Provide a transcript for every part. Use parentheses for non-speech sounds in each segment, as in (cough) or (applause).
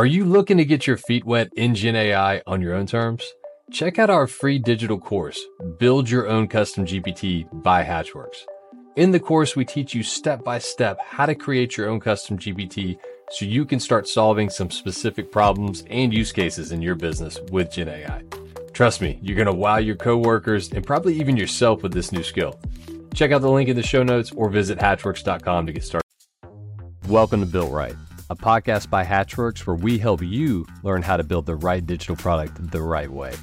Are you looking to get your feet wet in Gen AI on your own terms? Check out our free digital course, Build Your Own Custom GPT by Hatchworks. In the course, we teach you step by step how to create your own custom GPT so you can start solving some specific problems and use cases in your business with Gen AI. Trust me, you're going to wow your coworkers and probably even yourself with this new skill. Check out the link in the show notes or visit hatchworks.com to get started. Welcome to Built Right a podcast by Hatchworks where we help you learn how to build the right digital product the right way.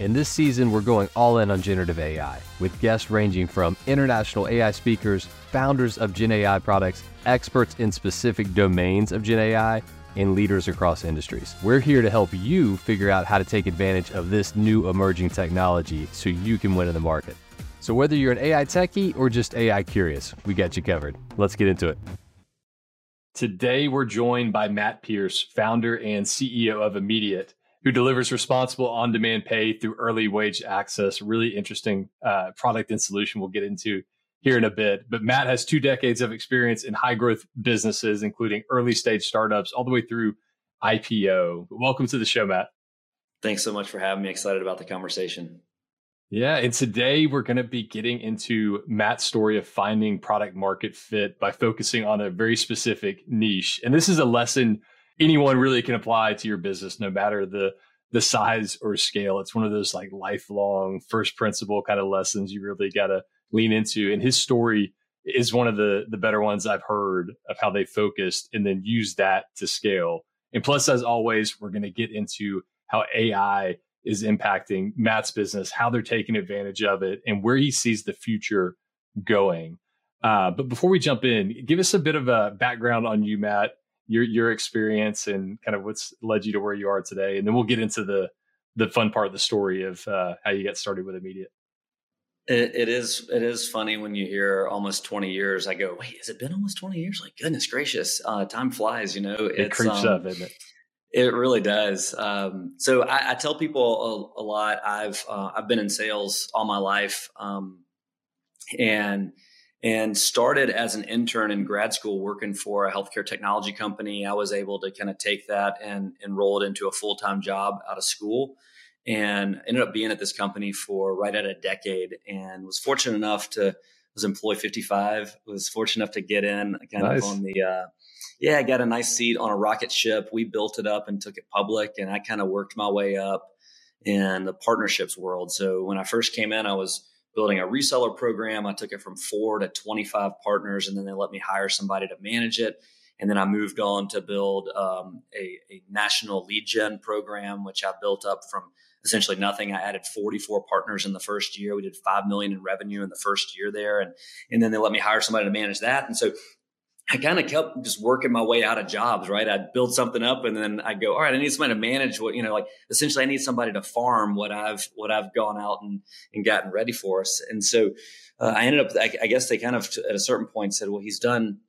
In this season, we're going all in on generative AI with guests ranging from international AI speakers, founders of Gen AI products, experts in specific domains of Gen AI, and leaders across industries. We're here to help you figure out how to take advantage of this new emerging technology so you can win in the market. So, whether you're an AI techie or just AI curious, we got you covered. Let's get into it. Today, we're joined by Matt Pierce, founder and CEO of Immediate, who delivers responsible on demand pay through early wage access. Really interesting uh, product and solution we'll get into here in a bit. But Matt has two decades of experience in high growth businesses, including early stage startups, all the way through IPO. Welcome to the show, Matt. Thanks so much for having me. Excited about the conversation. Yeah. And today we're going to be getting into Matt's story of finding product market fit by focusing on a very specific niche. And this is a lesson anyone really can apply to your business, no matter the the size or scale. It's one of those like lifelong first principle kind of lessons you really got to lean into. And his story is one of the the better ones I've heard of how they focused and then use that to scale. And plus, as always, we're going to get into how AI is impacting Matt's business, how they're taking advantage of it, and where he sees the future going. Uh, but before we jump in, give us a bit of a background on you, Matt, your your experience, and kind of what's led you to where you are today, and then we'll get into the the fun part of the story of uh, how you got started with Immediate. It, it is it is funny when you hear almost twenty years. I go, wait, has it been almost twenty years? Like, goodness gracious, uh, time flies. You know, it creeps um, up, isn't it? It really does. Um, so I, I, tell people a, a lot. I've uh, I've been in sales all my life, um, and and started as an intern in grad school working for a healthcare technology company. I was able to kind of take that and enroll it into a full time job out of school, and ended up being at this company for right at a decade. And was fortunate enough to was employee 55. Was fortunate enough to get in kind nice. of on the uh, yeah, I got a nice seat on a rocket ship. We built it up and took it public, and I kind of worked my way up in the partnerships world. So when I first came in, I was building a reseller program. I took it from four to 25 partners, and then they let me hire somebody to manage it. And then I moved on to build um, a, a, national lead gen program, which I built up from essentially nothing. I added 44 partners in the first year. We did five million in revenue in the first year there, and and then they let me hire somebody to manage that. And so I kind of kept just working my way out of jobs, right? I'd build something up and then I'd go, all right, I need somebody to manage what, you know, like essentially I need somebody to farm what I've, what I've gone out and, and gotten ready for us. And so uh, I ended up, I, I, guess they kind of at a certain point said, well, he's done,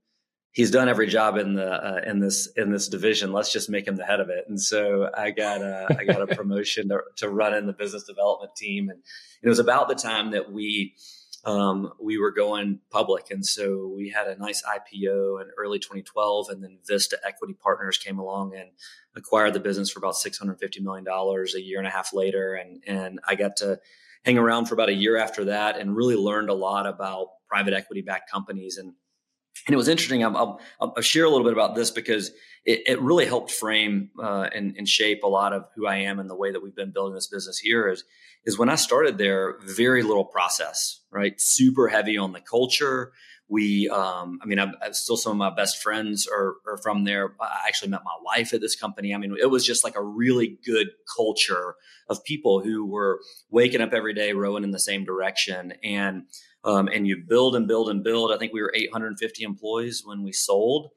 he's done every job in the, uh, in this, in this division. Let's just make him the head of it. And so I got a, I got a (laughs) promotion to, to run in the business development team. And it was about the time that we, um, we were going public. And so we had a nice IPO in early 2012. And then Vista Equity Partners came along and acquired the business for about $650 million a year and a half later. And, and I got to hang around for about a year after that and really learned a lot about private equity backed companies. And, and it was interesting. I'll, I'll, I'll, share a little bit about this because it, it really helped frame uh, and, and shape a lot of who I am and the way that we've been building this business here is is when I started there, very little process, right? Super heavy on the culture. We, um, I mean, I'm, I'm, still some of my best friends are, are from there. I actually met my wife at this company. I mean, it was just like a really good culture of people who were waking up every day, rowing in the same direction. And, um, and you build and build and build. I think we were 850 employees when we sold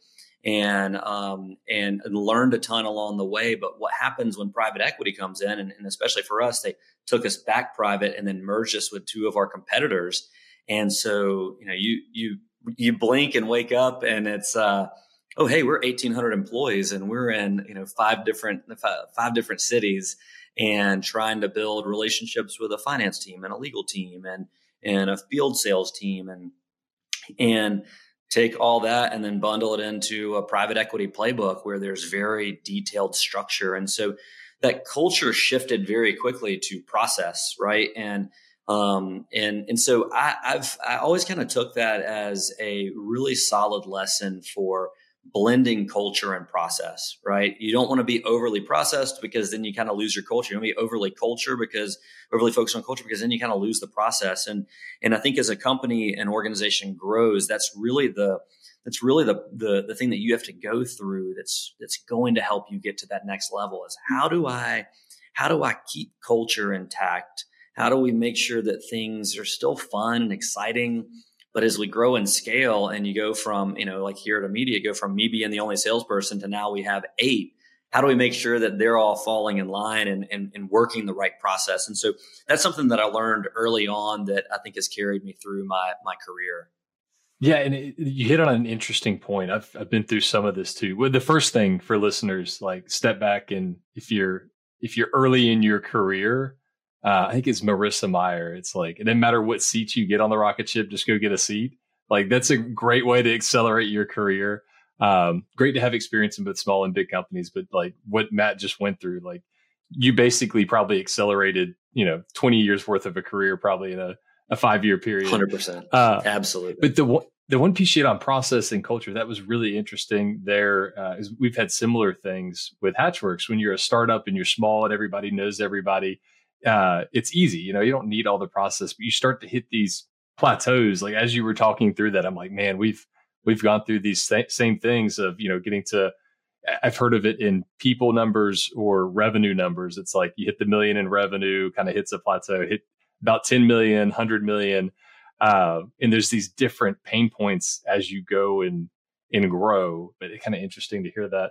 and um, and learned a ton along the way. But what happens when private equity comes in, and, and, especially for us, they took us back private and then merged us with two of our competitors. And so you know you you you blink and wake up, and it's uh, oh hey we're 1,800 employees and we're in you know five different five different cities and trying to build relationships with a finance team and a legal team and and a field sales team and and take all that and then bundle it into a private equity playbook where there's very detailed structure. And so that culture shifted very quickly to process, right? And um, and and so I, I've I always kind of took that as a really solid lesson for blending culture and process, right? You don't want to be overly processed because then you kind of lose your culture. You want to be overly culture because overly focused on culture because then you kind of lose the process. And and I think as a company and organization grows, that's really the that's really the, the the thing that you have to go through that's that's going to help you get to that next level is how do I how do I keep culture intact? How do we make sure that things are still fun and exciting? But as we grow and scale and you go from, you know, like here at Immediate, go from me being the only salesperson to now we have eight, how do we make sure that they're all falling in line and, and, and, working the right process? And so that's something that I learned early on that I think has carried me through my, my career. Yeah, and it, you hit on an interesting point. I've I've been through some of this too. Well, the first thing for listeners, like step back and if you're if you're early in your career, uh, I think it's Marissa Mayer. It's like it doesn't matter what seat you get on the rocket ship, just go get a seat. Like that's a great way to accelerate your career. Um, great to have experience in both small and big companies, but like what Matt just went through, like you basically probably accelerated, you know, 20 years worth of a career probably in a, a five year period. 100%. Uh, Absolutely. But the one, the one piece you had on process and culture that was really interesting there uh, is we've had similar things with hatchworks when you're a startup and you're small and everybody knows everybody uh, it's easy. You know, you don't need all the process, but you start to hit these plateaus. Like as you were talking through that, I'm like, man, we've we've gone through these same things of you know getting to. I've heard of it in people numbers or revenue numbers. It's like you hit the million in revenue, kind of hits a plateau, hit about 10 million, 100 million. Uh, and there's these different pain points as you go and and grow. But it's kind of interesting to hear that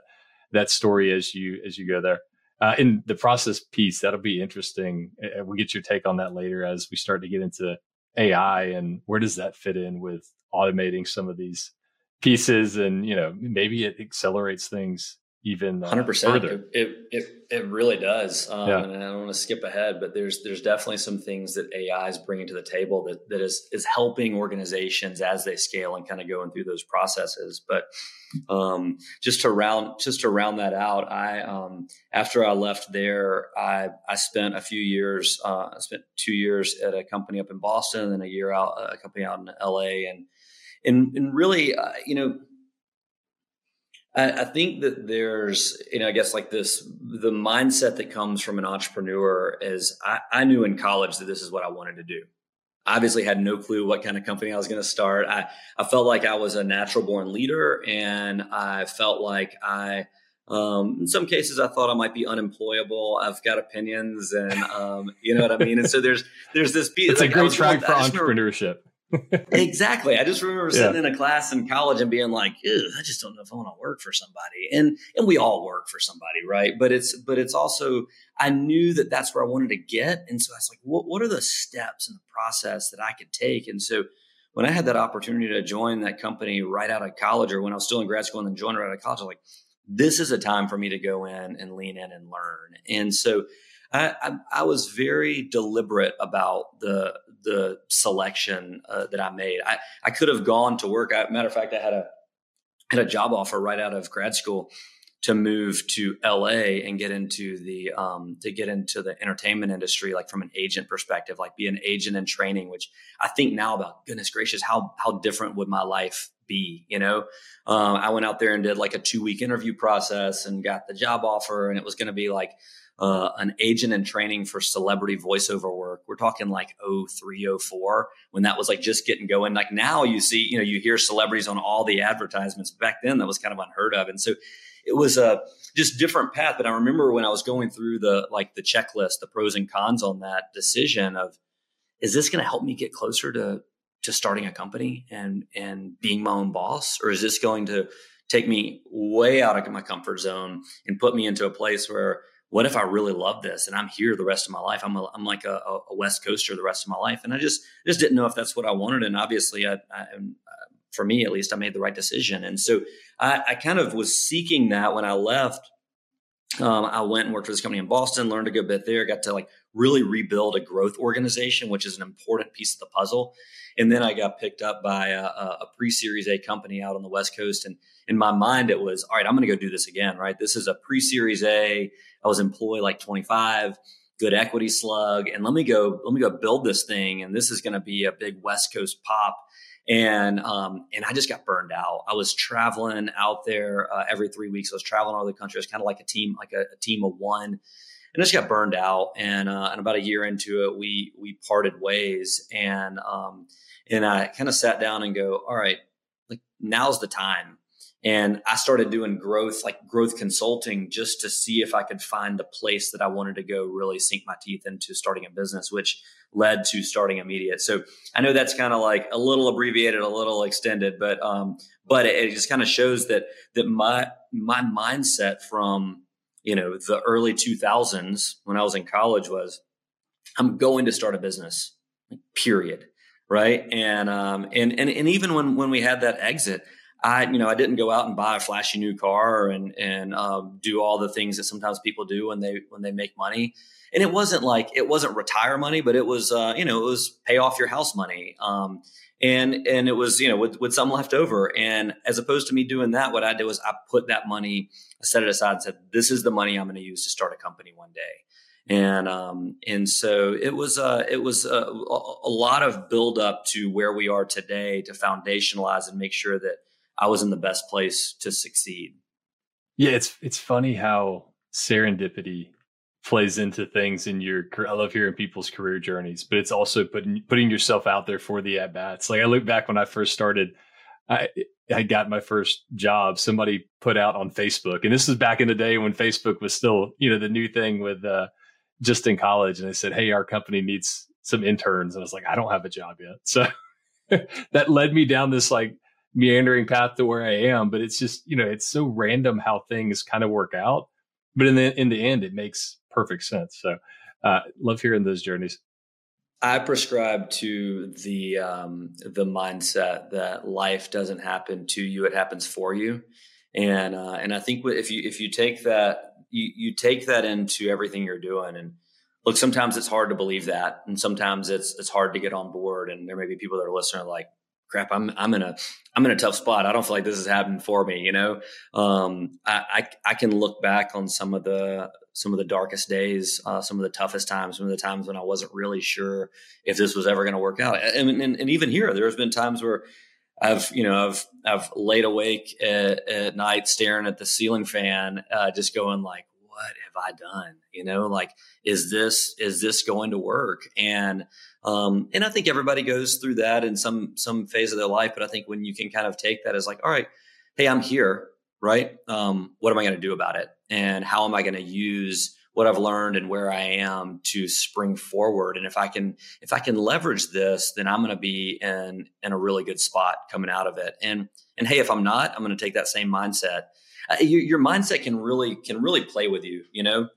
that story as you as you go there. Uh, in the process piece, that'll be interesting. We'll get your take on that later as we start to get into AI and where does that fit in with automating some of these pieces and you know maybe it accelerates things even uh, 100% it, it, it it really does. Um, yeah. and i don't want to skip ahead but there's there's definitely some things that ai is bringing to the table that that is is helping organizations as they scale and kind of going through those processes. But um, just to round just to round that out i um, after i left there i i spent a few years uh, i spent two years at a company up in boston and a year out a company out in la and and and really uh, you know I, think that there's, you know, I guess like this, the mindset that comes from an entrepreneur is I, I knew in college that this is what I wanted to do. Obviously, had no clue what kind of company I was going to start. I, I felt like I was a natural born leader, and I felt like I, um, in some cases, I thought I might be unemployable. I've got opinions, and um, you know what I mean. And so there's there's this. (laughs) It's like, a great track for entrepreneurship exactly. I just remember sitting yeah. in a class in college and being like, I just don't know if I want to work for somebody. And and we all work for somebody, right? But it's but it's also I knew that that's where I wanted to get, and so I was like, what what are the steps in the process that I could take? And so when I had that opportunity to join that company right out of college, or when I was still in grad school and then joined right out of college, I was like, this is a time for me to go in and lean in and learn. And so I, I, I was very deliberate about the the selection uh, that I made. I, I could have gone to work. I, matter of fact, I had a had a job offer right out of grad school to move to LA and get into the um, to get into the entertainment industry, like from an agent perspective, like be an agent in training. Which I think now about goodness gracious, how how different would my life be? You know, um, I went out there and did like a two week interview process and got the job offer, and it was going to be like uh, an agent in training for celebrity voiceover work. We're talking like 03, 04, when that was like just getting going. Like now you see, you know, you hear celebrities on all the advertisements. Back then that was kind of unheard of. And so it was a just different path. But I remember when I was going through the like the checklist, the pros and cons on that decision of, is this going to help me get closer to to starting a company and and being my own boss, or is this going to take me way out of my comfort zone and put me into a place where what if I really love this and I'm here the rest of my life? I'm, a, I'm like a, a, West Coaster the rest of my life. And I just, just didn't know if that's what I wanted. And obviously I, I for me, at least I made the right decision. And so I, I kind of was seeking that when I left um, I went and worked for this company in Boston, learned a good bit there, got to like really rebuild a growth organization, which is an important piece of the puzzle. And then I got picked up by a, a pre Series A company out on the West Coast. And in my mind, it was, all right, I'm going to go do this again, right? This is a pre Series A. I was employed like 25, good equity slug. And let me go, let me go build this thing. And this is going to be a big West Coast pop and um, and I just got burned out. I was traveling out there uh, every three weeks. I was traveling all over the country. It was kind of like a team, like a, a, team of one, and just got burned out. And uh, and about a year into it, we we parted ways. And um, and I kind of sat down and go, all right, like now's the time and I started doing growth, like growth consulting, just to see if I could find a place that I wanted to go really sink my teeth into starting a business, which led to starting immediate. So I know that's kind of like a little abbreviated, a little extended, but um, but it, it just kind of shows that that my my mindset from you know the early 2000s when I was in college was I'm going to start a business, period, right? And um, and and and even when when we had that exit. I, you know, I didn't go out and buy a flashy new car and and um, do all the things that sometimes people do when they when they make money. And it wasn't like it wasn't retire money, but it was uh, you know it was pay off your house money. Um, and and it was you know with, with some left over. And as opposed to me doing that, what I did was I put that money, I set it aside, and said this is the money I'm going to use to start a company one day and um, and so it was uh, it was uh, a lot of build up to where we are today to foundationalize and make sure that I was in the best place to succeed. Yeah, it's it's funny how serendipity plays into things in your I love hearing people's career journeys, but it's also putting putting yourself out there for the at bats. Like I look back when I first started, I I got my first job. Somebody put out on Facebook, and this is back in the day when Facebook was still you know the new thing with uh, just in college, and they said, "Hey, our company needs some interns," and I was like, "I don't have a job yet," so (laughs) that led me down this like meandering path to where I am. But it's just, you know, it's so random how things kind of work out. But in the in the end, it makes perfect sense. So uh, love hearing those journeys. I prescribe to the um, the mindset that life doesn't happen to you; it happens for you. And uh, and I think if you if you take that you you take that into everything you're doing and look sometimes it's hard to believe that and sometimes it's it's hard to get on board and there may be people that are listening like crap, I'm I'm in a I'm in a tough spot. I don't feel like this is happening for me. You know, um, I, I, I can look back on some of the some of the darkest days, uh, some of the toughest times, some of the times when I wasn't really sure if this was ever going to work out. And, and, and even here, there's been times where I've you know I've I've laid awake at, at night staring at the ceiling fan, uh, just going like, what have I done? You know, like is this is this going to work? And um, and I think everybody goes through that in some some phase of their life. But I think when you can kind of take that as like, all right, hey, I'm here, right? Um, what am I going to do about it? And how am I going to use what I've learned and where I am to spring forward? And if I can if I can leverage this, then I'm going to be in in a really good spot coming out of it. And and hey, if I'm not, I'm going to take that same mindset. Uh, your, your mindset can really can really play with you. You know,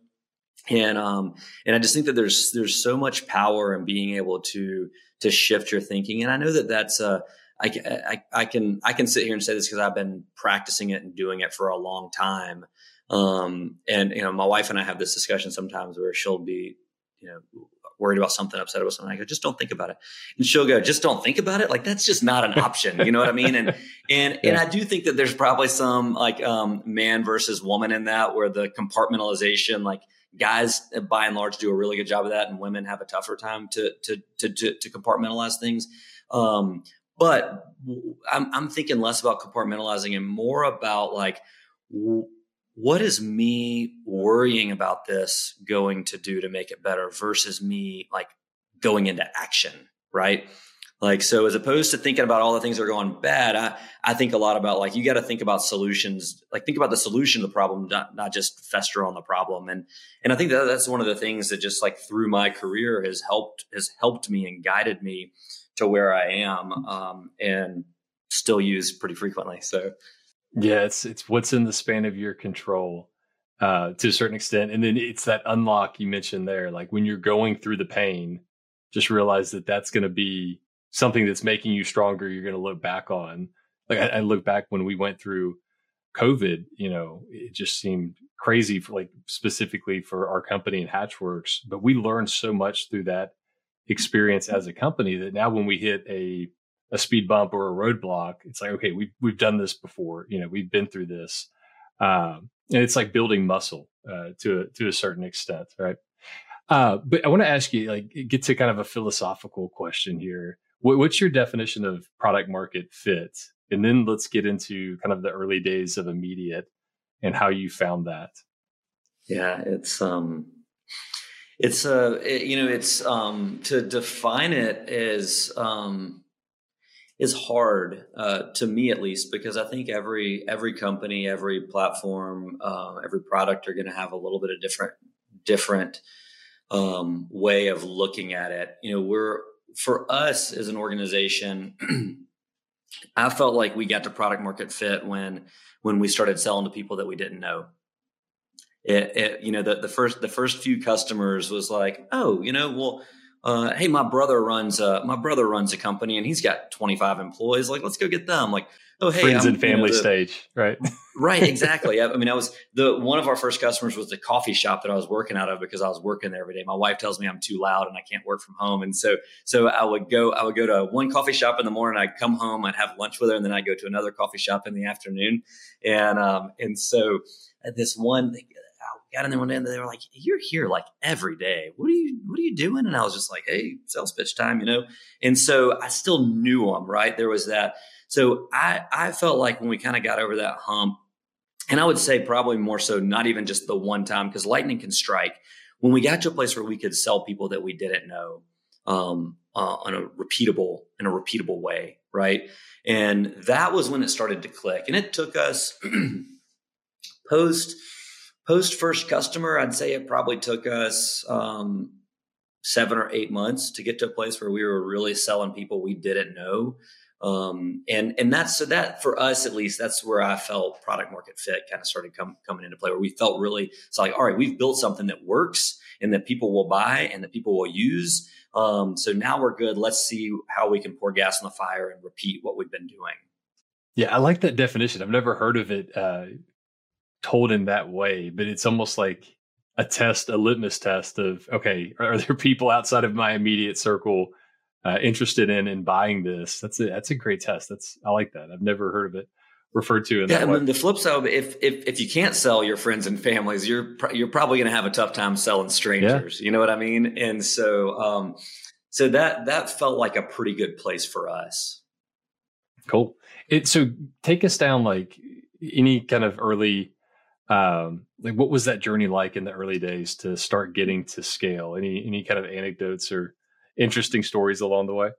and um and i just think that there's there's so much power in being able to to shift your thinking and i know that that's uh I, I, I can I can sit here and say this because I've been practicing it and doing it for a long time. Um, and you know, my wife and I have this discussion sometimes where she'll be, you know, worried about something, upset about something. I go, just don't think about it. And she'll go, just don't think about it. Like that's just not an (laughs) option. You know what I mean? And and yeah. and I do think that there's probably some like um, man versus woman in that where the compartmentalization, like guys uh, by and large do a really good job of that and women have a tougher time to to to to, to compartmentalize things. Um, but I'm, I'm thinking less about compartmentalizing and more about like what is me worrying about this going to do to make it better versus me like going into action right like, so as opposed to thinking about all the things that are going bad, I, I think a lot about like, you got to think about solutions, like think about the solution to the problem, not, not just fester on the problem. And, and I think that that's one of the things that just like through my career has helped, has helped me and guided me to where I am. Um, and still use pretty frequently. So, yeah, it's, it's what's in the span of your control uh, to a certain extent. And then it's that unlock you mentioned there. Like when you're going through the pain, just realize that that's going to be something that's making you stronger you're going to look back on like I, I, look back when we went through covid you know it just seemed crazy for like specifically for our company and Hatchworks, but we learned so much through that experience as a company that now when we hit a a speed bump or a roadblock, it's like, okay, we've, we've done this before. You know, we've been through this. Um, and it's like building muscle, uh, to, a, to a certain extent. Right. Uh, but I want to ask you, like, get to kind of a philosophical question here. What, what's your definition of product market fit? And then let's get into kind of the early days of immediate and how you found that. Yeah, it's um, it's uh, it, you know, it's um, to define it is um, is hard uh, to me at least because I think every every company, every platform, uh, every product are going to have a little bit of different different um, way of looking at it. You know, we're for us as an organization. (clears throat) I felt like we got to product market fit when when we started selling to people that we didn't know. It, it, you know the, the first the first few customers was like oh you know well uh, hey, my brother runs a, my brother runs a company and he's got 25 employees. Like, let's go get them. Like, oh, hey, friends I'm, and family you know, the, stage, right? (laughs) right, (laughs) exactly. I, I, mean, I was the one of our first customers was the coffee shop that I was working out of because I was working there every day. My wife tells me I'm too loud and I can't work from home, and so so I would go I would go to one coffee shop in the morning. I'd come home, I'd have lunch with her, and then I'd go to another coffee shop in the afternoon, and um and so uh, this one got in there one day and they were like, "You're here like every day. What are you What are you doing?" And I was just like, "Hey, sales pitch time," you know. And so I still knew them, right? There was that. So I I felt like when we kind of got over that hump, and I would say probably more so, not even just the one time because lightning can strike. When we got to a place where we could sell people that we didn't know um, uh, on a repeatable in a repeatable way, right? And that was when it started to click. And it took us (clears throat) post Post first customer, I'd say it probably took us um, seven or eight months to get to a place where we were really selling people we didn't know. Um, and and that's so that for us at least that's where I felt product market fit kind of started com- coming into play where we felt really it's like all right we've built something that works and that people will buy and that people will use. Um, so now we're good. Let's see how we can pour gas on the fire and repeat what we've been doing. Yeah I like that definition. I've never heard of it uh, told in that way, but it's almost like a test, a litmus test of okay, are there people outside of my immediate circle uh, interested in in buying this? That's a that's a great test. That's I like that. I've never heard of it referred to in yeah, and way. the flip side, if if if you can't sell your friends and families, you're you're probably going to have a tough time selling strangers. Yeah. You know what I mean? And so um, so that that felt like a pretty good place for us. Cool. It so take us down like any kind of early um, like what was that journey like in the early days to start getting to scale? Any any kind of anecdotes or interesting stories along the way?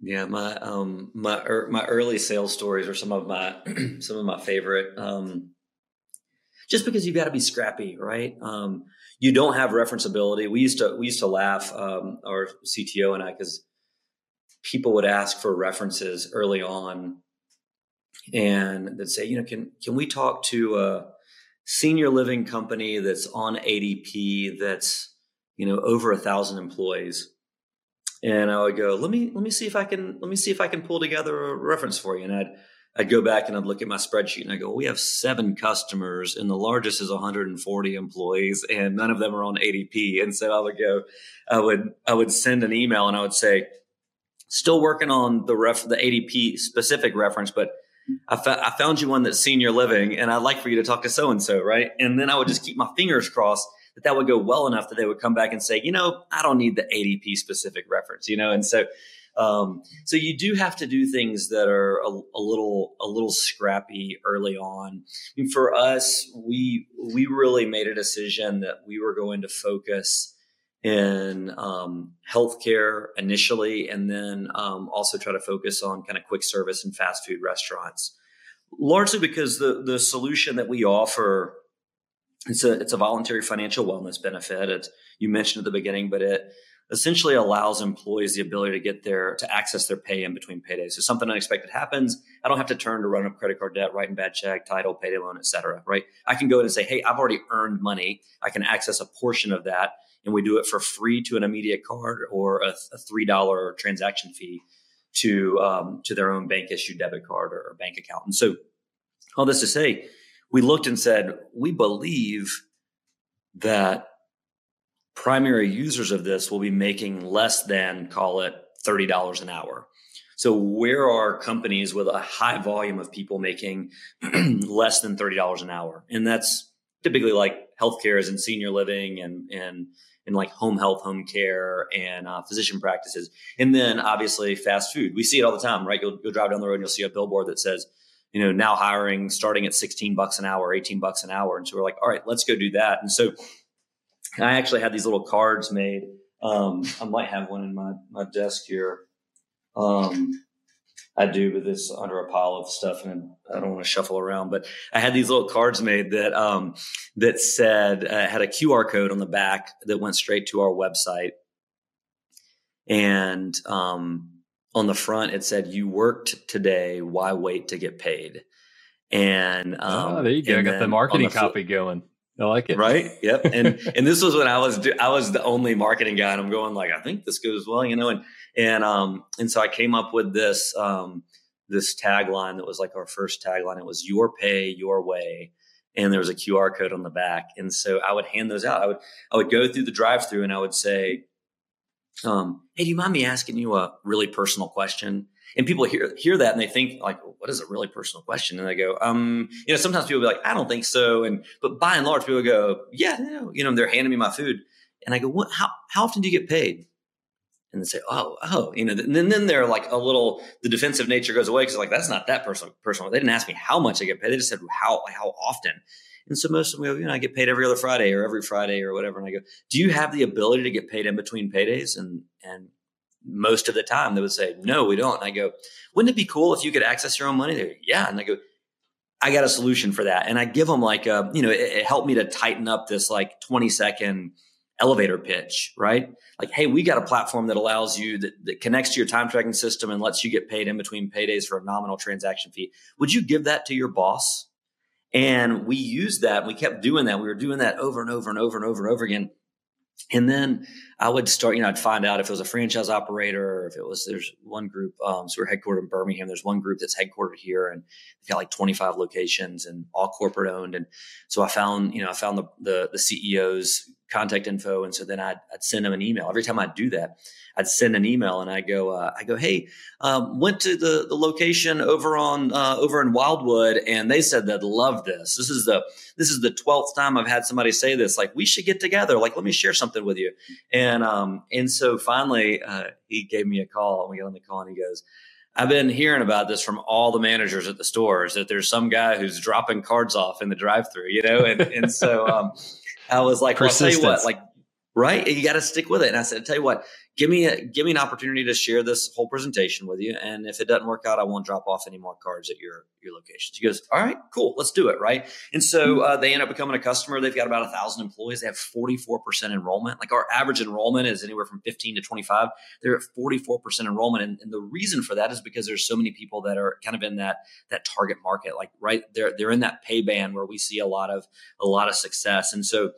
Yeah my um my er, my early sales stories are some of my (clears throat) some of my favorite um just because you've got to be scrappy right? Um you don't have referenceability. We used to we used to laugh um our cto and i because people would ask for references early on and they'd say you know can can we talk to uh senior living company that's on ADP that's you know over a thousand employees. And I would go let me let me see if I can let me see if I can pull together a reference for you. And I'd I'd go back and I'd look at my spreadsheet and I go we have seven customers and the largest is 140 employees and none of them are on ADP and so I would go I would I would send an email and I would say still working on the ref the ADP specific reference but I, fa- I found you one that's senior living and I'd like for you to talk to so and so, right? And then I would just keep my fingers crossed that that would go well enough that they would come back and say, you know, I don't need the ADP specific reference, you know? And so, um, so you do have to do things that are a, a little, a little scrappy early on. For us, we, we really made a decision that we were going to focus in um, healthcare initially, and then um, also try to focus on kind of quick service and fast food restaurants. Largely because the the solution that we offer it's a it's a voluntary financial wellness benefit. It's, you mentioned at the beginning, but it essentially allows employees the ability to get their to access their pay in between paydays. So something unexpected happens, I don't have to turn to run up credit card debt, writing bad check, title, payday loan, et cetera. Right? I can go in and say, hey, I've already earned money. I can access a portion of that and we do it for free to an immediate card or a, a three dollar transaction fee to um, to their own bank issued debit card or, or bank account. And so, all this to say, we looked and said, we believe that primary users of this will be making less than, call it $30 an hour. So, where are companies with a high volume of people making (clears throat) less than $30 an hour? And that's typically like healthcare is in senior living and, and, and like home health, home care, and uh, physician practices. And then obviously fast food. We see it all the time, right? You'll, you'll drive down the road and you'll see a billboard that says, you know, now hiring starting at 16 bucks an hour, 18 bucks an hour. And so we're like, all right, let's go do that. And so I actually had these little cards made. Um, I might have one in my, my desk here. Um, I do, but this under a pile of stuff, and I don't want to shuffle around. But I had these little cards made that um, that said uh, had a QR code on the back that went straight to our website, and um, on the front it said you worked today why wait to get paid? And um, oh, there you go. I got the marketing the copy going I like it. Right. Yep. And (laughs) and this was when I was I was the only marketing guy, and I'm going like I think this goes well, you know. And and um and so I came up with this um this tagline that was like our first tagline. It was your pay your way, and there was a QR code on the back. And so I would hand those out. I would I would go through the drive through and I would say, um, hey, do you mind me asking you a really personal question? And people hear hear that and they think like, what is a really personal question? And they go, um, you know, sometimes people be like, I don't think so. And but by and large, people go, yeah, no, you know, they're handing me my food, and I go, what? How how often do you get paid? And they say, oh, oh, you know, and then then they're like a little the defensive nature goes away because like that's not that personal. Personal. They didn't ask me how much I get paid. They just said how how often. And so most of them go, you know, I get paid every other Friday or every Friday or whatever. And I go, do you have the ability to get paid in between paydays? And and most of the time they would say, no, we don't. And I go, wouldn't it be cool if you could access your own money? They yeah. And I go, I got a solution for that. And I give them like a, you know, it, it helped me to tighten up this like 20 second elevator pitch, right? Like, hey, we got a platform that allows you that, that, connects to your time tracking system and lets you get paid in between paydays for a nominal transaction fee. Would you give that to your boss? And we used that. We kept doing that. We were doing that over and over and over and over and over again. And then I would start, you know, I'd find out if it was a franchise operator or if it was, there's one group, um, so we're headquartered in Birmingham. There's one group that's headquartered here and they've got like 25 locations and all corporate owned. And so I found, you know, I found the, the, the CEO's contact info. And so then I'd, I'd send them an email. Every time I'd do that, I'd send an email and I go, uh, I go, hey, um, went to the the location over on uh, over in Wildwood, and they said they'd love this. This is the this is the twelfth time I've had somebody say this. Like, we should get together. Like, let me share something with you. And um, and so finally, uh, he gave me a call, and we got on the call, and he goes. I've been hearing about this from all the managers at the stores that there's some guy who's dropping cards off in the drive-through, you know, and and so um, I was like, well, I'll tell you what, like, right, you got to stick with it. And I said, tell you what, give me a, give me an opportunity to share this whole presentation with you. And if it doesn't work out, I won't drop off any more cards at your your locations. He goes, all right, cool, let's do it, right? And so hmm. uh, they end up becoming a customer. They've got about a thousand employees. They have forty four percent enrollment. Like our average enrollment is anywhere from fifteen to twenty five. They're at forty four percent enrollment, and, and the reason for that is because there's so many people that are kind of in that that target market. Like right, they're they're in that pay band where we see a lot of a lot of success, and so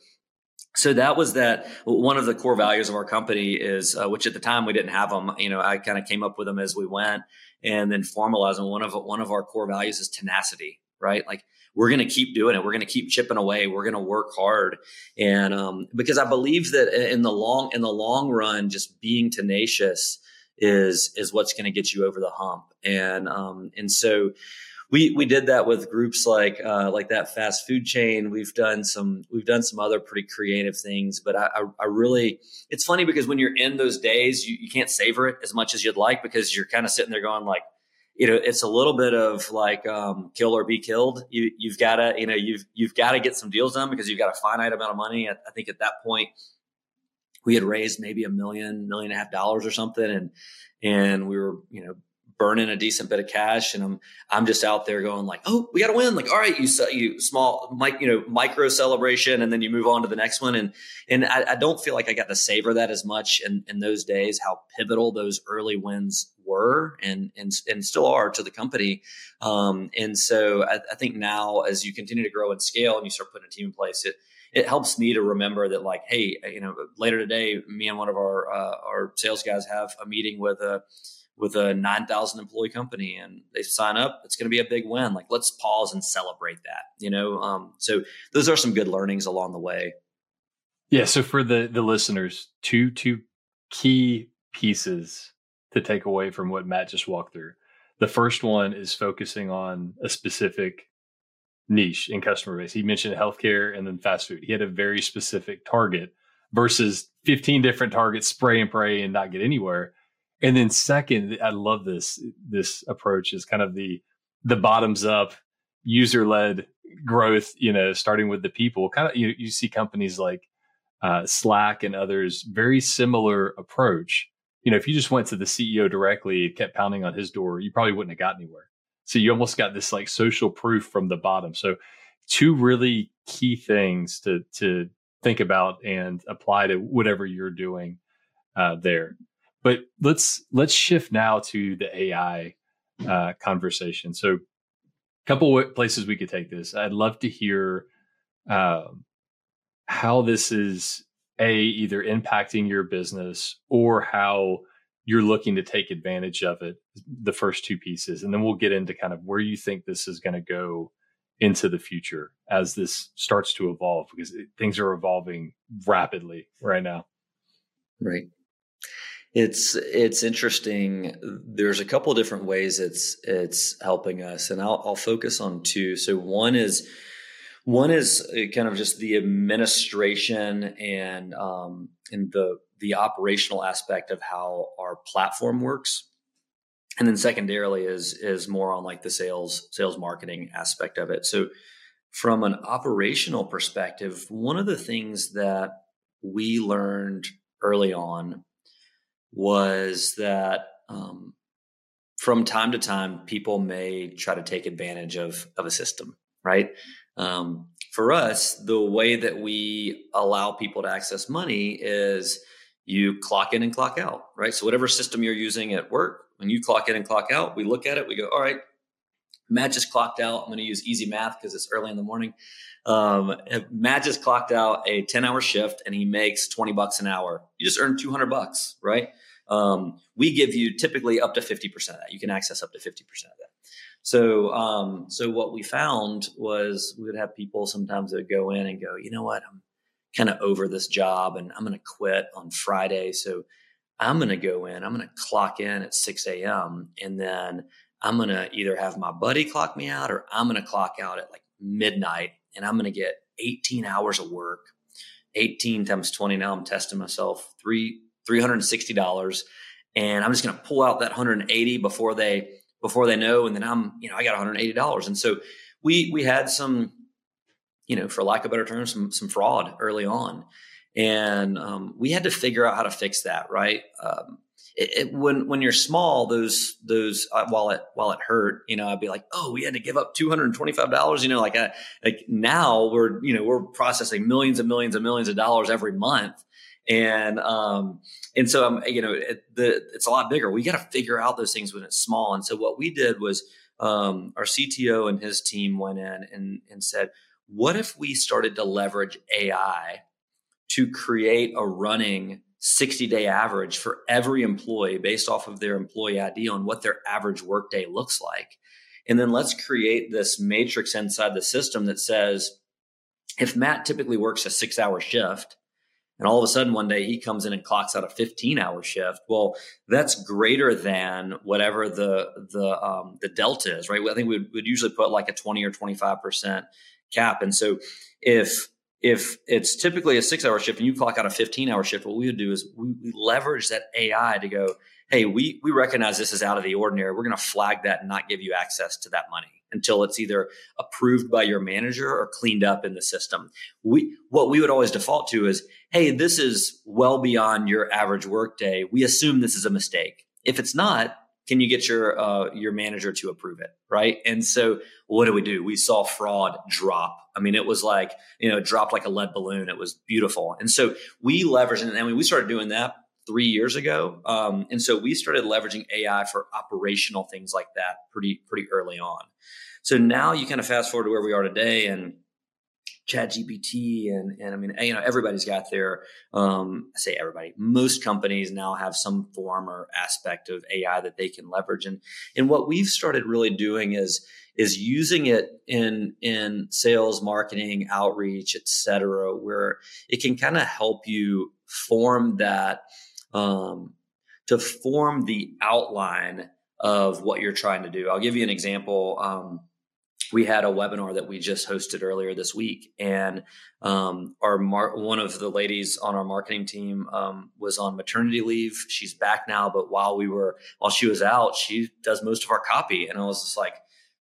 so that was that one of the core values of our company is uh, which at the time we didn't have them you know i kind of came up with them as we went and then formalized them one of one of our core values is tenacity right? Like we're going to keep doing it. We're going to keep chipping away. We're going to work hard. And um, because i believe that in the long in the long run just being tenacious is is what's going to get you over the hump. And um, and so we we did that with groups like uh, like that fast food chain. We've done some we've done some other pretty creative things, but I, I, I really it's funny because when you're in those days, you, you can't savor it as much as you'd like because you're kind of sitting there going like, you know, it's a little bit of like um, kill or be killed. You you've got to you know you've you've got to get some deals done because you've got a finite amount of money. I, I think at that point we had raised maybe a million million and a half dollars or something, and and we were you know burning a decent bit of cash and I'm I'm just out there going like, "Oh, we got to win." Like, "All right, you you small you know, micro celebration and then you move on to the next one and and I, I don't feel like I got to savor that as much in in those days how pivotal those early wins were and and and still are to the company. Um, and so I, I think now as you continue to grow and scale and you start putting a team in place, it it helps me to remember that like, hey, you know, later today, me and one of our uh, our sales guys have a meeting with a with a 9,000 employee company and they sign up, it's going to be a big win. Like, let's pause and celebrate that, you know? Um, so those are some good learnings along the way. Yeah. So for the, the listeners, two, two key pieces to take away from what Matt just walked through. The first one is focusing on a specific niche in customer base. He mentioned healthcare and then fast food. He had a very specific target versus 15 different targets, spray and pray and not get anywhere. And then second, I love this this approach is kind of the the bottoms up user led growth, you know, starting with the people. Kind of you you see companies like uh, Slack and others very similar approach. You know, if you just went to the CEO directly, kept pounding on his door, you probably wouldn't have got anywhere. So you almost got this like social proof from the bottom. So two really key things to to think about and apply to whatever you're doing uh, there. But let's let's shift now to the AI uh, conversation. So, a couple of places we could take this. I'd love to hear uh, how this is a either impacting your business or how you're looking to take advantage of it. The first two pieces, and then we'll get into kind of where you think this is going to go into the future as this starts to evolve because things are evolving rapidly right now. Right. It's it's interesting. There's a couple of different ways it's it's helping us, and I'll, I'll focus on two. So one is one is uh, kind of just the administration and um, and the the operational aspect of how our platform works and then secondarily is is more on like the sales sales marketing aspect of it so from an operational perspective one of the things that we learned early on was that um, from time to time people may try to take advantage of of a system right um, for us the way that we allow people to access money is you clock in and clock out right so whatever system you're using at work when you clock in and clock out, we look at it, we go, all right, Matt just clocked out. I'm going to use easy math because it's early in the morning. Um, Matt just clocked out a 10 hour shift and he makes 20 bucks an hour. You just earned 200 bucks, right? Um, we give you typically up to 50% of that. You can access up to 50% of that. So, um, so what we found was we would have people sometimes that would go in and go, you know what, I'm kind of over this job and I'm going to quit on Friday. So I'm going to go in, I'm going to clock in at 6 a.m. and then I'm going to either have my buddy clock me out or I'm going to clock out at like midnight and I'm going to get 18 hours of work. 18 times 20 now I'm testing myself three $360 and I'm just going to pull out that 180 before they before they know and then I'm you know I got $180 and so we we had some you know for lack of better terms some some fraud early on. And um, we had to figure out how to fix that right? Um, it, it, when when you're small those those uh, while it while it hurt you know i'd be like oh we had to give up $225 you know like I, like now we're you know we're processing millions and millions and millions of dollars every month and um and so i'm you know it, the it's a lot bigger we got to figure out those things when it's small and so what we did was um our cto and his team went in and and said what if we started to leverage ai to create a running 60 day average for every employee based off of their employee ID on what their average workday looks like. And then let's create this matrix inside the system that says if Matt typically works a six hour shift, and all of a sudden one day he comes in and clocks out a 15 hour shift. Well that's greater than whatever the the um, the delta is right? I think we would, usually put like a 20 or 25 percent cap. And so if if it's typically a six hour shift and you clock out a 15 hour shift, what we would do is we, we, leverage that AI to go, hey, we, we recognize this is out of the ordinary. We're going to flag that and not give you access to that money until it's either approved by your manager or cleaned up in the system. We, what we would always default to is, hey, this is well beyond your average workday. We assume this is a mistake. If it's not, can you get your uh, your manager to approve it right and so what do we do we saw fraud drop i mean it was like you know dropped like a lead balloon it was beautiful and so we leveraged and I we started doing that three years ago. Um, and so we started leveraging ai for operational things like that pretty pretty early on. So now you kind of fast forward to where we are today and ChatGPT and and I mean you know everybody's got their um, I say everybody most companies now have some form or aspect of AI that they can leverage. And and what we've started really doing is is using it in in sales marketing outreach et cetera where it can kind of help you form that um, to form the outline of what you're trying to do. I'll give you an example. Um, we had a webinar that we just hosted earlier this week, and um, our mar- one of the ladies on our marketing team um, was on maternity leave. She's back now, but while we were while she was out, she does most of our copy, and I was just like,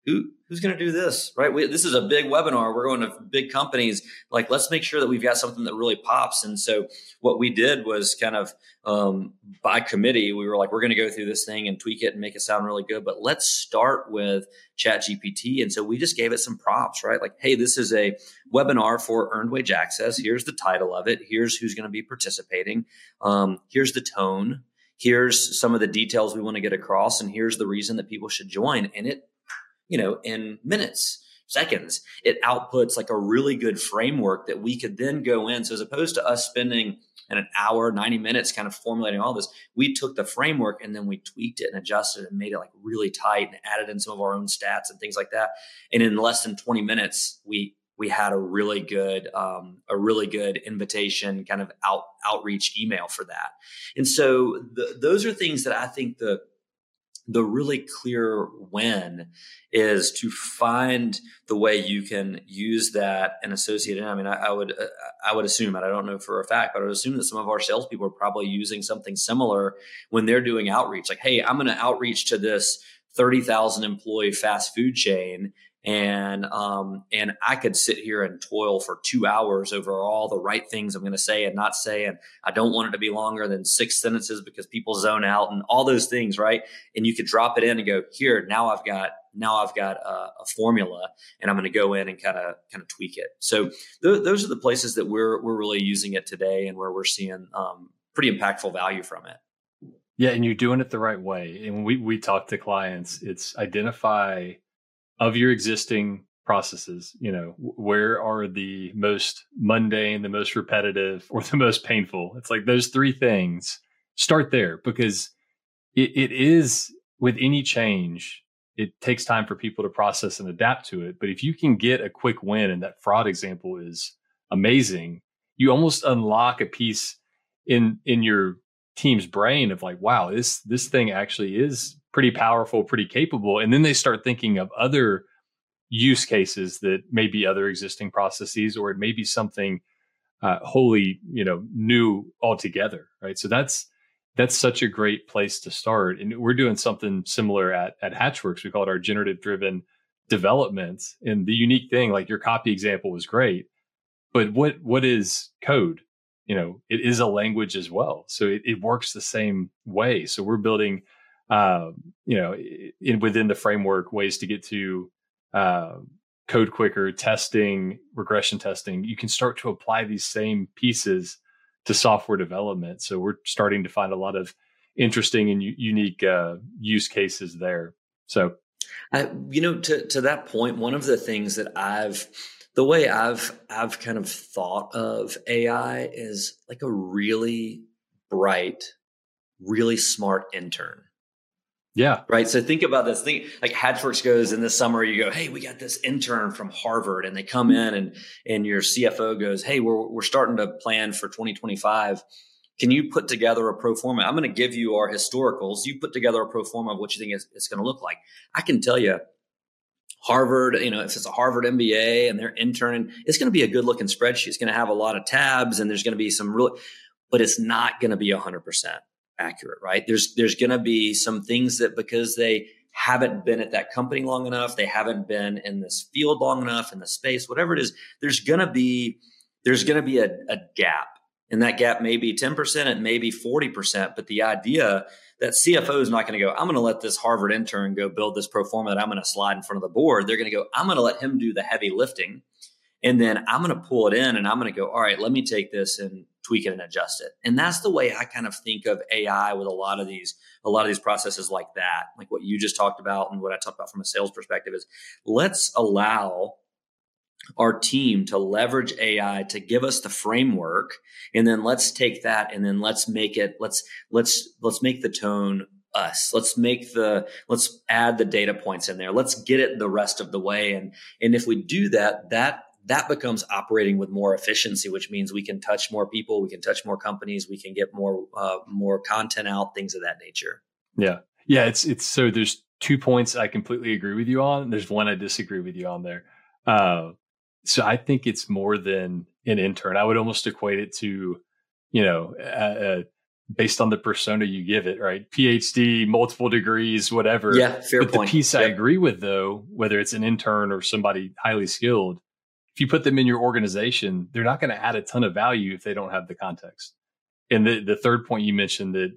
who who's going to do this right? We, this is a big webinar. We're going to big companies. Like let's make sure that we've got something that really pops. And so what we did was kind of um, by committee we were like we're going to go through this thing and tweak it and make it sound really good. But let's start with chat gpt and so we just gave it some prompts right? Like hey this is a webinar for earned wage access. Here's the title of it. Here's who's going to be participating. Um, here's the tone. Here's some of the details we want to get across. And here's the reason that people should join. And it you know, in minutes, seconds. It outputs like a really good framework that we could then go in. So as opposed to us spending an hour, 90 minutes kind of formulating all this, we took the framework and then we tweaked it and adjusted and made it like really tight and added in some of our own stats and things like that. And in less than 20 minutes, we we had a really good um, a really good invitation kind of out outreach email for that and so the, those are things that i think the the really clear win is to find the way you can use that and associate it. I mean, I, I would uh, I would assume, and I don't know for a fact, but I would assume that some of our salespeople are probably using something similar when they're doing outreach. Like, hey, I'm going to outreach to this thirty thousand employee fast food chain, and um, and I could sit here and toil for two hours over all the right things I'm going to say and not say, and I don't want it to be longer than six sentences because people zone out and all those things, right? And you could drop it in and go here. Now I've got now I've got a, a formula, and I'm going to go in and kind of kind of tweak it. So th- those are the places that we're we're really using it today, and where we're seeing um, pretty impactful value from it. Yeah, and you're doing it the right way. And we we talk to clients, it's identify of your existing processes you know where are the most mundane the most repetitive or (laughs) the most painful? It's like those three things. Start there because it, it is with any change it takes time for people to process and adapt to it. But if you can get a quick win and that fraud example is amazing you almost unlock a piece in in your team's brain of like wow this this thing actually is pretty powerful, pretty capable. And then they start thinking of other use cases that may be other existing processes, or it may be something uh, wholly, you know, new altogether, right? So that's that's such a great place to start. And we're doing something similar at at Hatchworks. We call it our generative driven development. And the unique thing, like your copy example, was great, but what what is code? You know, it is a language as well, so it, it works the same way. So we're building uh, you know, in within the framework, ways to get to uh, code quicker, testing, regression testing. You can start to apply these same pieces to software development. So we're starting to find a lot of interesting and u- unique uh, use cases there. So, you know, to to that point, one of the things that I've the way I've I've kind of thought of AI is like a really bright, really smart intern. Yeah. Right. So think about this. Think like Hatchworks goes in the summer, you go, Hey, we got this intern from Harvard and they come in and, and your CFO goes, Hey, we're, we're starting to plan for 2025. Can you put together a pro forma? I'm going to give you our historicals. You put together a pro forma of what you think it's, it's going to look like. I can tell you Harvard, you know, if it's a Harvard MBA and they're interning, it's going to be a good looking spreadsheet. It's going to have a lot of tabs and there's going to be some really, but it's not going to be hundred percent accurate, right? There's there's going to be some things that because they haven't been at that company long enough, they haven't been in this field long enough in the space, whatever it is, there's going to be there's going to be a, a gap. And that gap may be 10%, it may be 40%, but the idea that CFO is not going to go, I'm going to let this Harvard intern go build this pro forma that I'm going to slide in front of the board. They're going to go, I'm going to let him do the heavy lifting. And then I'm going to pull it in and I'm going to go, all right, let me take this and tweak it and adjust it. And that's the way I kind of think of AI with a lot of these, a lot of these processes like that, like what you just talked about and what I talked about from a sales perspective is let's allow our team to leverage AI to give us the framework and then let's take that and then let's make it let's let's let's make the tone us. Let's make the let's add the data points in there. Let's get it the rest of the way. And and if we do that that that becomes operating with more efficiency which means we can touch more people we can touch more companies we can get more uh, more content out things of that nature yeah yeah it's it's so there's two points i completely agree with you on there's one i disagree with you on there uh, so I think it's more than an intern. I would almost equate it to, you know, uh, based on the persona you give it, right? PhD, multiple degrees, whatever. Yeah, fair but point. the piece yep. I agree with, though, whether it's an intern or somebody highly skilled, if you put them in your organization, they're not going to add a ton of value if they don't have the context. And the the third point you mentioned that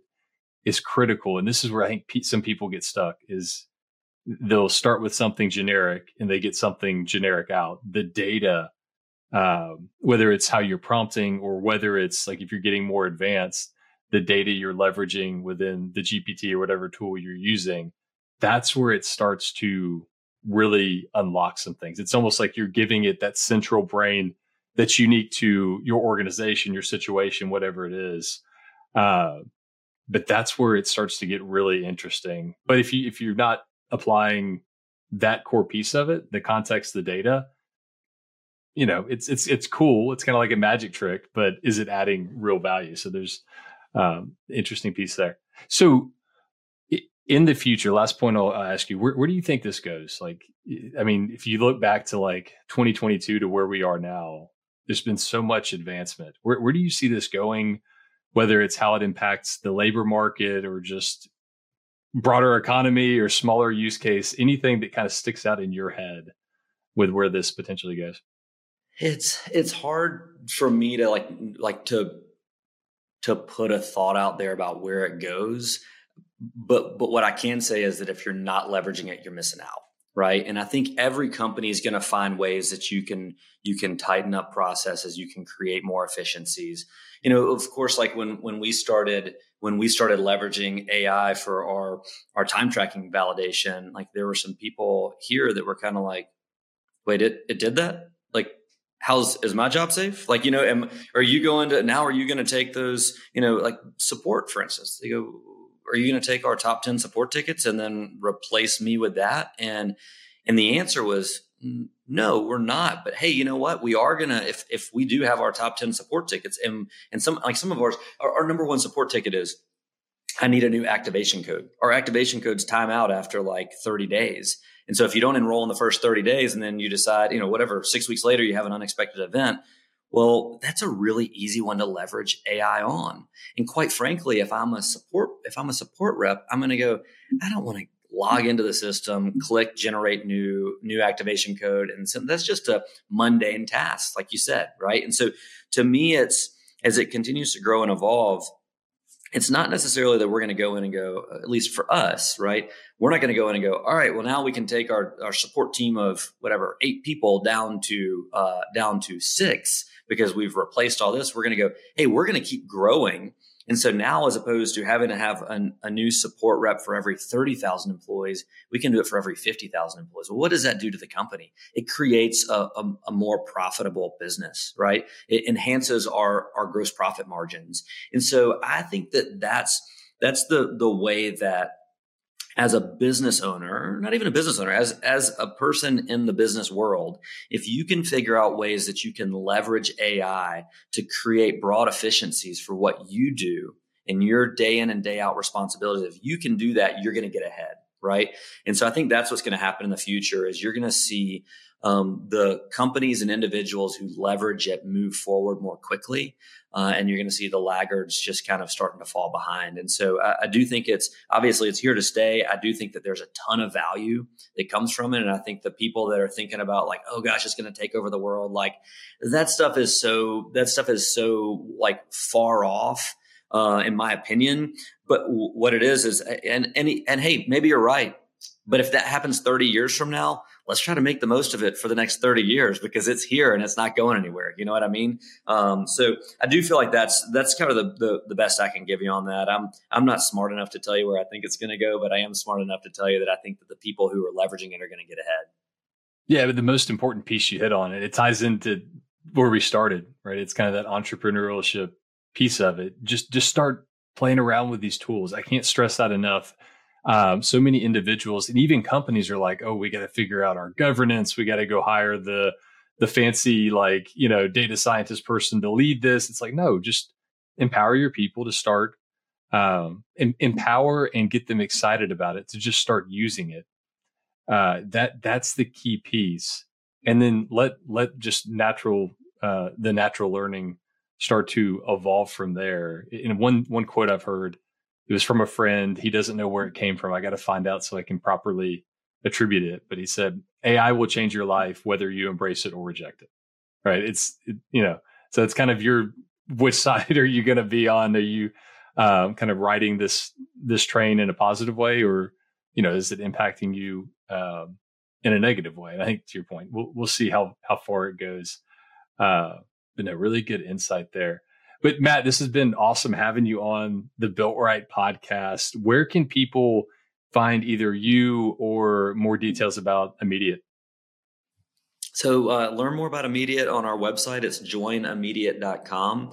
is critical, and this is where I think some people get stuck is they'll start with something generic and they get something generic out. The data, um, whether it's how you're prompting or whether it's like if you're getting more advanced, the data you're leveraging within the GPT or whatever tool you're using, that's where it starts to really unlock some things. It's almost like you're giving it that central brain that's unique to your organization, your situation, whatever it is. Uh, but that's where it starts to get really interesting. But if you if you're not applying that core piece of it, the context, the data, you know, it's it's it's cool. It's kind of like a magic trick, but is it adding real value? So there's um, interesting piece there. So in the future, last point I'll ask you, where, where do you think this goes? Like, I mean, if you look back to like 2022 to where we are now, there's been so much advancement. Where, where do you see this going? Whether it's how it impacts the labor market or just broader economy or smaller use case, anything that kind of sticks out in your head with where this potentially goes? It's it's hard for me to like like to to put a thought out there about where it goes. But but what I can say is that if you're not leveraging it, you're missing out right? And i think every company is going to find ways that you can you can tighten up processes you can create more efficiencies. You know of course like when when we started when we started leveraging ai for our our time tracking validation like there were some people here that were kind of like wait it it did that? Like how's is my job safe? Like you know am are you going to now are you going to take those you know like support for instance? They go are you going to take our top 10 support tickets and then replace me with that? And, and the answer was, no, we're not. But hey, you know what? We are gonna if if we do have our top ten support tickets, and and some like some of ours, our, our, number one support ticket is, I need a new activation code. Our activation codes time out after like thirty days, and so if you don't enroll in the first thirty days, and then you decide, you know, whatever, six weeks later you have an unexpected event, well, that's a really easy one to leverage AI on. And quite frankly, if I'm a support, if I'm a support rep, I'm going to go, I don't want to log into the system, click generate new new activation code, and so that's just a mundane task, like you said, right? And so to me, it's as it continues to grow and evolve. It's not necessarily that we're going to go in and go, at least for us, right? We're not going to go in and go, all right, well now we can take our, our support team of whatever eight people down to uh, down to six because we've replaced all this. We're going to go, hey, we're going to keep growing. And so now, as opposed to having to have an, a new support rep for every 30,000 employees, we can do it for every 50,000 employees. Well, what does that do to the company? It creates a, a, a, more profitable business, right? It enhances our, our gross profit margins. And so I think that that's, that's the, the way that as a business owner, not even a business owner, as, as a person in the business world, if you can figure out ways that you can leverage AI to create broad efficiencies for what you do in your day in and day out responsibilities, if you can do that, you're going to get ahead. Right. And so I think that's what's going to happen in the future is you're going to see um, the companies and individuals who leverage it move forward more quickly. Uh, and you're going to see the laggards just kind of starting to fall behind. And so I, I, do think it's obviously it's here to stay. I do think that there's a ton of value that comes from it. And I think the people that are thinking about like, oh gosh, it's going to take over the world, like that stuff is so, that stuff is so like far off. Uh, in my opinion, but w- what it is is, and, and, and hey, maybe you're right. But if that happens 30 years from now, let's try to make the most of it for the next 30 years because it's here and it's not going anywhere. You know what I mean? Um, so I do feel like that's that's kind of the, the, the best I can give you on that. I'm I'm not smart enough to tell you where I think it's going to go, but I am smart enough to tell you that I think that the people who are leveraging it are going to get ahead. Yeah, but the most important piece you hit on, and it ties into where we started, right? It's kind of that entrepreneurship piece of it. Just just start playing around with these tools. I can't stress that enough. Um, so many individuals and even companies are like, oh, we got to figure out our governance. We got to go hire the the fancy like you know data scientist person to lead this. It's like no, just empower your people to start um, em- empower and get them excited about it to just start using it. Uh, that that's the key piece, and then let let just natural uh, the natural learning start to evolve from there. In one one quote I've heard, it was from a friend. He doesn't know where it came from. I got to find out so I can properly attribute it. But he said AI will change your life whether you embrace it or reject it. Right? It's it, you know so it's kind of your which (laughs) side are you going to be on? Are you um, kind of riding this this train in a positive way, or you know is it impacting you um, in a negative way? And I think to your point, we'll we'll see how how far it goes. Uh, been a really good insight there. But Matt, this has been awesome having you on the Built Right podcast. Where can people find either you or more details about Immediate? So uh, learn more about Immediate on our website. It's joinimmediate.com.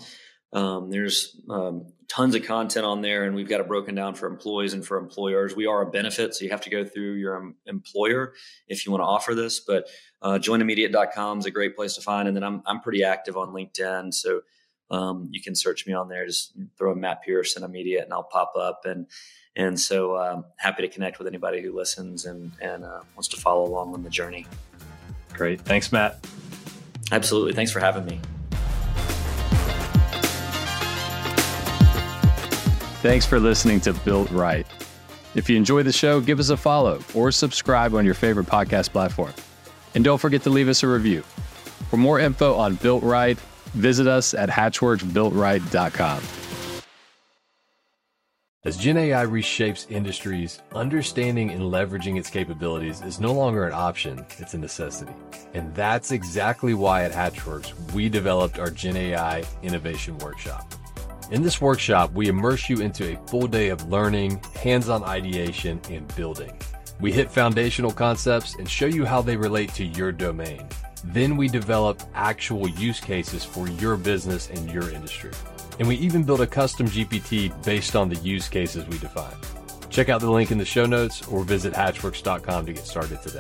Um, there's um, tons of content on there, and we've got it broken down for employees and for employers. We are a benefit, so you have to go through your um, employer if you want to offer this. But uh, joinimmediate.com is a great place to find. And then I'm I'm pretty active on LinkedIn, so um, you can search me on there. Just throw a Matt Pierce Immediate, and I'll pop up. And and so um, happy to connect with anybody who listens and and uh, wants to follow along on the journey. Great, thanks, Matt. Absolutely, thanks for having me. Thanks for listening to Built Right. If you enjoy the show, give us a follow or subscribe on your favorite podcast platform. And don't forget to leave us a review. For more info on Built Right, visit us at hatchworksbuiltright.com. As Gen AI reshapes industries, understanding and leveraging its capabilities is no longer an option, it's a necessity. And that's exactly why at Hatchworks we developed our Gen AI Innovation Workshop. In this workshop, we immerse you into a full day of learning, hands-on ideation, and building. We hit foundational concepts and show you how they relate to your domain. Then we develop actual use cases for your business and your industry. And we even build a custom GPT based on the use cases we define. Check out the link in the show notes or visit hatchworks.com to get started today.